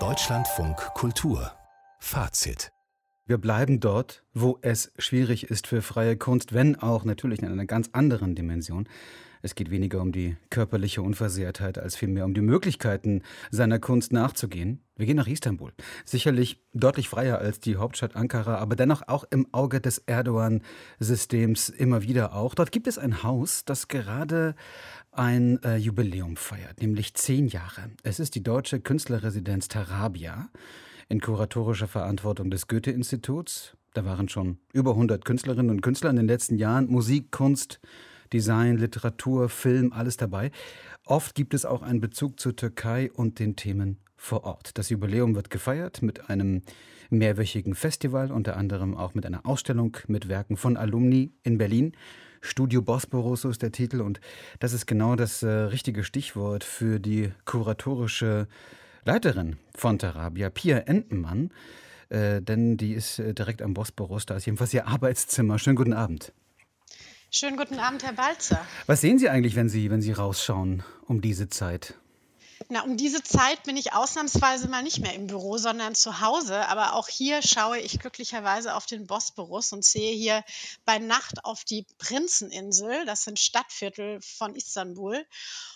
Deutschlandfunk Kultur Fazit wir bleiben dort, wo es schwierig ist für freie Kunst, wenn auch natürlich in einer ganz anderen Dimension. Es geht weniger um die körperliche Unversehrtheit als vielmehr um die Möglichkeiten seiner Kunst nachzugehen. Wir gehen nach Istanbul. Sicherlich deutlich freier als die Hauptstadt Ankara, aber dennoch auch im Auge des Erdogan-Systems immer wieder auch. Dort gibt es ein Haus, das gerade ein äh, Jubiläum feiert, nämlich zehn Jahre. Es ist die deutsche Künstlerresidenz Tarabia in kuratorischer Verantwortung des Goethe-Instituts. Da waren schon über 100 Künstlerinnen und Künstler in den letzten Jahren. Musik, Kunst, Design, Literatur, Film, alles dabei. Oft gibt es auch einen Bezug zur Türkei und den Themen vor Ort. Das Jubiläum wird gefeiert mit einem mehrwöchigen Festival, unter anderem auch mit einer Ausstellung mit Werken von Alumni in Berlin. Studio Bosporus ist der Titel und das ist genau das äh, richtige Stichwort für die kuratorische Leiterin von Tarabia, Pia Entenmann, äh, denn die ist äh, direkt am Bosporus, da ist jedenfalls ihr Arbeitszimmer. Schönen guten Abend. Schönen guten Abend, Herr Balzer. Was sehen Sie eigentlich, wenn Sie, wenn Sie rausschauen um diese Zeit? Na, um diese Zeit bin ich ausnahmsweise mal nicht mehr im Büro, sondern zu Hause. Aber auch hier schaue ich glücklicherweise auf den Bosporus und sehe hier bei Nacht auf die Prinzeninsel. Das sind Stadtviertel von Istanbul.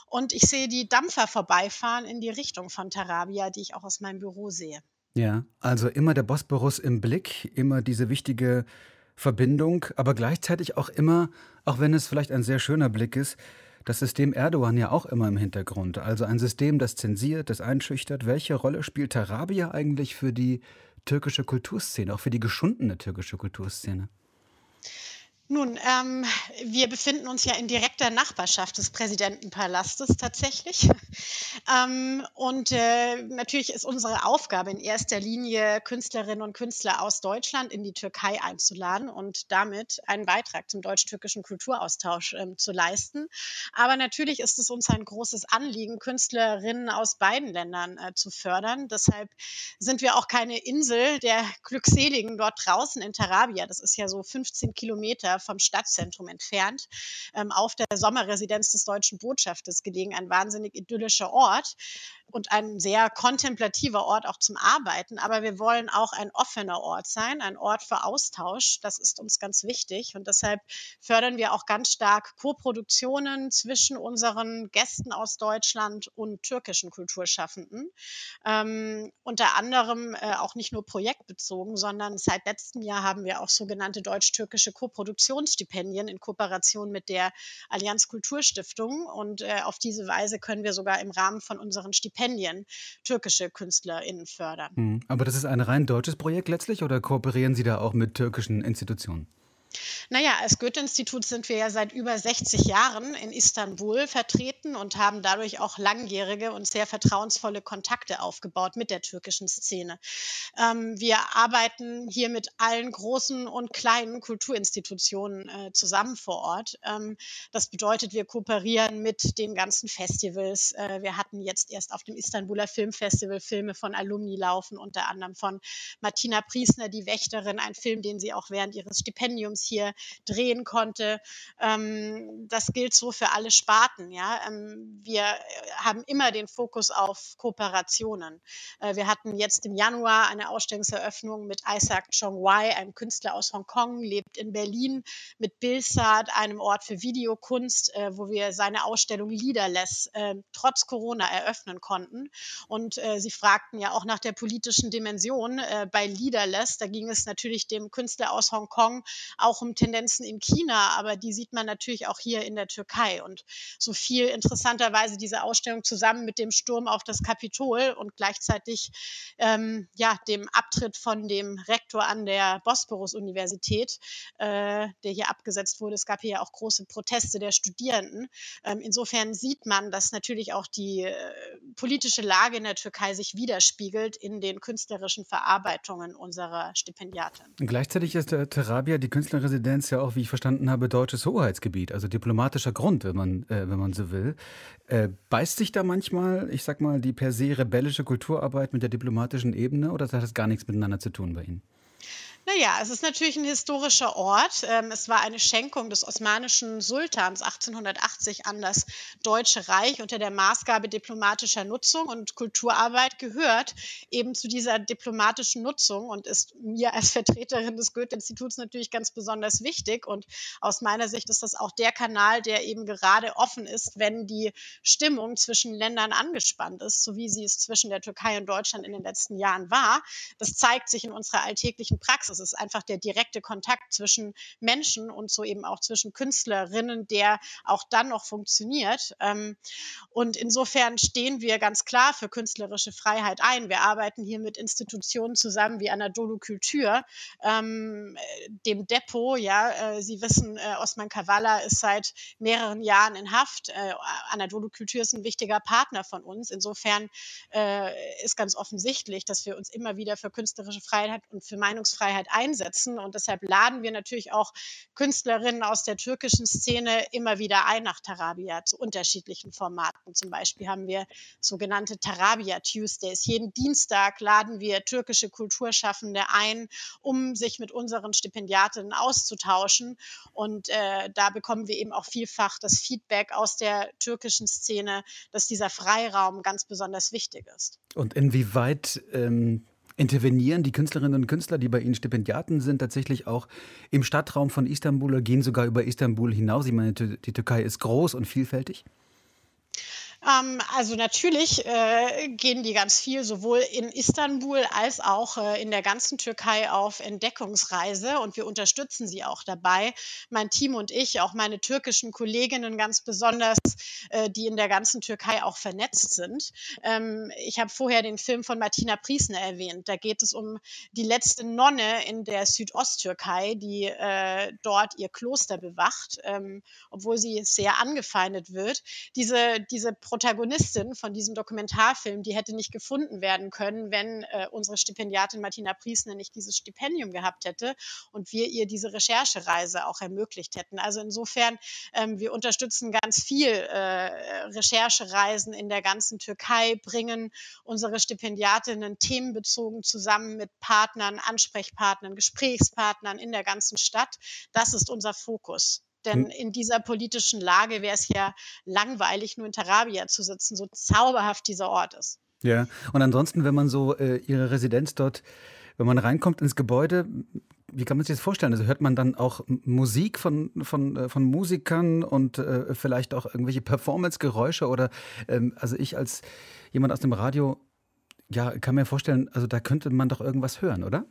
Und ich sehe die Dampfer vorbeifahren in die Richtung von Tarabia, die ich auch aus meinem Büro sehe. Ja, also immer der Bosporus im Blick, immer diese wichtige Verbindung, aber gleichzeitig auch immer, auch wenn es vielleicht ein sehr schöner Blick ist, das System Erdogan ja auch immer im Hintergrund. Also ein System, das zensiert, das einschüchtert. Welche Rolle spielt Tarabia eigentlich für die türkische Kulturszene, auch für die geschundene türkische Kulturszene? Nun, ähm, wir befinden uns ja in direkter Nachbarschaft des Präsidentenpalastes tatsächlich. ähm, und äh, natürlich ist unsere Aufgabe in erster Linie, Künstlerinnen und Künstler aus Deutschland in die Türkei einzuladen und damit einen Beitrag zum deutsch-türkischen Kulturaustausch ähm, zu leisten. Aber natürlich ist es uns ein großes Anliegen, Künstlerinnen aus beiden Ländern äh, zu fördern. Deshalb sind wir auch keine Insel der Glückseligen dort draußen in Tarabia. Das ist ja so 15 Kilometer vom Stadtzentrum entfernt, ähm, auf der Sommerresidenz des deutschen Botschafters gelegen, ein wahnsinnig idyllischer Ort und ein sehr kontemplativer Ort auch zum Arbeiten. Aber wir wollen auch ein offener Ort sein, ein Ort für Austausch. Das ist uns ganz wichtig. Und deshalb fördern wir auch ganz stark Co-Produktionen zwischen unseren Gästen aus Deutschland und türkischen Kulturschaffenden. Ähm, unter anderem äh, auch nicht nur projektbezogen, sondern seit letztem Jahr haben wir auch sogenannte deutsch-türkische Co-Produktionsstipendien in Kooperation mit der Allianz Kulturstiftung. Und äh, auf diese Weise können wir sogar im Rahmen von unseren Stipendien Stipendien türkische KünstlerInnen fördern. Hm. Aber das ist ein rein deutsches Projekt letztlich oder kooperieren Sie da auch mit türkischen Institutionen? Naja, als Goethe-Institut sind wir ja seit über 60 Jahren in Istanbul vertreten und haben dadurch auch langjährige und sehr vertrauensvolle Kontakte aufgebaut mit der türkischen Szene. Ähm, wir arbeiten hier mit allen großen und kleinen Kulturinstitutionen äh, zusammen vor Ort. Ähm, das bedeutet, wir kooperieren mit den ganzen Festivals. Äh, wir hatten jetzt erst auf dem Istanbuler Filmfestival Filme von Alumni laufen, unter anderem von Martina Priesner, die Wächterin, ein Film, den sie auch während ihres Stipendiums hier drehen konnte. Ähm, das gilt so für alle Sparten. Ja? Ähm, wir haben immer den Fokus auf Kooperationen. Äh, wir hatten jetzt im Januar eine Ausstellungseröffnung mit Isaac Chong Wai, einem Künstler aus Hongkong, lebt in Berlin, mit Bilsat, einem Ort für Videokunst, äh, wo wir seine Ausstellung Leaderless äh, trotz Corona eröffnen konnten. Und äh, Sie fragten ja auch nach der politischen Dimension äh, bei Leaderless. Da ging es natürlich dem Künstler aus Hongkong auch um Tendenzen in China, aber die sieht man natürlich auch hier in der Türkei. Und so viel interessanterweise diese Ausstellung zusammen mit dem Sturm auf das Kapitol und gleichzeitig ähm, ja, dem Abtritt von dem Rektor an der Bosporus-Universität, äh, der hier abgesetzt wurde. Es gab hier ja auch große Proteste der Studierenden. Ähm, insofern sieht man, dass natürlich auch die äh, politische Lage in der Türkei sich widerspiegelt in den künstlerischen Verarbeitungen unserer Stipendiaten. Gleichzeitig ist der Terabia, die Künstlerresidenz, Residenz ja auch, wie ich verstanden habe, deutsches Hoheitsgebiet, also diplomatischer Grund, wenn man, äh, wenn man so will. Äh, beißt sich da manchmal, ich sag mal, die per se rebellische Kulturarbeit mit der diplomatischen Ebene oder hat das gar nichts miteinander zu tun bei Ihnen? Naja, es ist natürlich ein historischer Ort. Ähm, es war eine Schenkung des osmanischen Sultans 1880 an das Deutsche Reich unter der Maßgabe diplomatischer Nutzung. Und Kulturarbeit gehört eben zu dieser diplomatischen Nutzung und ist mir als Vertreterin des Goethe-Instituts natürlich ganz besonders wichtig. Und aus meiner Sicht ist das auch der Kanal, der eben gerade offen ist, wenn die Stimmung zwischen Ländern angespannt ist, so wie sie es zwischen der Türkei und Deutschland in den letzten Jahren war. Das zeigt sich in unserer alltäglichen Praxis. Es ist einfach der direkte Kontakt zwischen Menschen und so eben auch zwischen Künstlerinnen, der auch dann noch funktioniert. Ähm, und insofern stehen wir ganz klar für künstlerische Freiheit ein. Wir arbeiten hier mit Institutionen zusammen wie Anadolu Kultur, ähm, dem Depot. Ja, äh, Sie wissen, äh, Osman Kavala ist seit mehreren Jahren in Haft. Äh, Anadolu Kultur ist ein wichtiger Partner von uns. Insofern ist ganz offensichtlich, dass wir uns immer wieder für künstlerische Freiheit und für Meinungsfreiheit einsetzen. Und deshalb laden wir natürlich auch Künstlerinnen aus der türkischen Szene immer wieder ein nach Tarabia zu unterschiedlichen Formaten. Zum Beispiel haben wir sogenannte Tarabia Tuesdays. Jeden Dienstag laden wir türkische Kulturschaffende ein, um sich mit unseren Stipendiatinnen auszutauschen. Und äh, da bekommen wir eben auch vielfach das Feedback aus der türkischen Szene, dass dieser Freiraum ganz besonders wichtig ist. Und inwieweit ähm, intervenieren die Künstlerinnen und Künstler, die bei Ihnen Stipendiaten sind, tatsächlich auch im Stadtraum von Istanbul oder gehen sogar über Istanbul hinaus? Ich meine, die Türkei ist groß und vielfältig. Ähm, also natürlich äh, gehen die ganz viel sowohl in Istanbul als auch äh, in der ganzen Türkei auf Entdeckungsreise und wir unterstützen sie auch dabei. Mein Team und ich, auch meine türkischen Kolleginnen ganz besonders, äh, die in der ganzen Türkei auch vernetzt sind. Ähm, ich habe vorher den Film von Martina Priesner erwähnt. Da geht es um die letzte Nonne in der Südosttürkei, die äh, dort ihr Kloster bewacht, ähm, obwohl sie sehr angefeindet wird. Diese, diese Protagonistin von diesem Dokumentarfilm, die hätte nicht gefunden werden können, wenn äh, unsere Stipendiatin Martina Priesner nicht dieses Stipendium gehabt hätte und wir ihr diese Recherchereise auch ermöglicht hätten. Also insofern, ähm, wir unterstützen ganz viel äh, Recherchereisen in der ganzen Türkei, bringen unsere Stipendiatinnen themenbezogen zusammen mit Partnern, Ansprechpartnern, Gesprächspartnern in der ganzen Stadt. Das ist unser Fokus. Denn hm. in dieser politischen Lage wäre es ja langweilig, nur in Tarabia zu sitzen, so zauberhaft dieser Ort ist. Ja, und ansonsten, wenn man so äh, Ihre Residenz dort, wenn man reinkommt ins Gebäude, wie kann man sich das vorstellen? Also hört man dann auch Musik von, von, äh, von Musikern und äh, vielleicht auch irgendwelche Performance-Geräusche oder ähm, also ich als jemand aus dem Radio, ja, kann mir vorstellen, also da könnte man doch irgendwas hören, oder?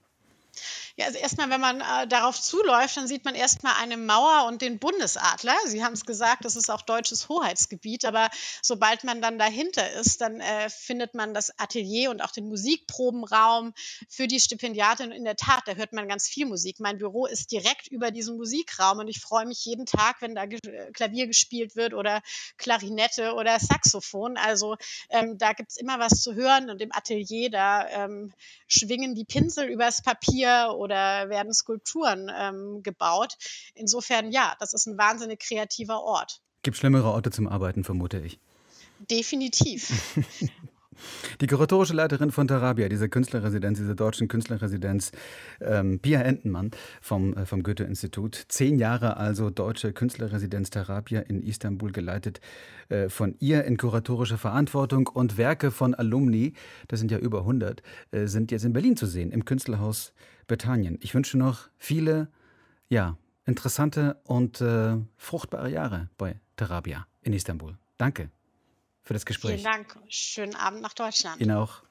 Ja, also erstmal, wenn man äh, darauf zuläuft, dann sieht man erstmal eine Mauer und den Bundesadler. Sie haben es gesagt, das ist auch deutsches Hoheitsgebiet, aber sobald man dann dahinter ist, dann äh, findet man das Atelier und auch den Musikprobenraum für die Stipendiatin. In der Tat, da hört man ganz viel Musik. Mein Büro ist direkt über diesem Musikraum und ich freue mich jeden Tag, wenn da äh, Klavier gespielt wird oder Klarinette oder Saxophon. Also ähm, da gibt es immer was zu hören und im Atelier, da ähm, schwingen die Pinsel übers Papier oder werden Skulpturen ähm, gebaut. Insofern, ja, das ist ein wahnsinnig kreativer Ort. Gibt schlimmere Orte zum Arbeiten, vermute ich. Definitiv. Die kuratorische Leiterin von Tarabia, dieser Künstlerresidenz, dieser deutschen Künstlerresidenz, ähm, Pia Entenmann vom, äh, vom Goethe-Institut. Zehn Jahre also deutsche Künstlerresidenz Tarabia in Istanbul geleitet äh, von ihr in kuratorischer Verantwortung und Werke von Alumni, das sind ja über 100, äh, sind jetzt in Berlin zu sehen, im Künstlerhaus Bethanien. Ich wünsche noch viele, ja, interessante und äh, fruchtbare Jahre bei Tarabia in Istanbul. Danke für das Gespräch. Vielen Dank. Schönen Abend nach Deutschland. Ihnen auch.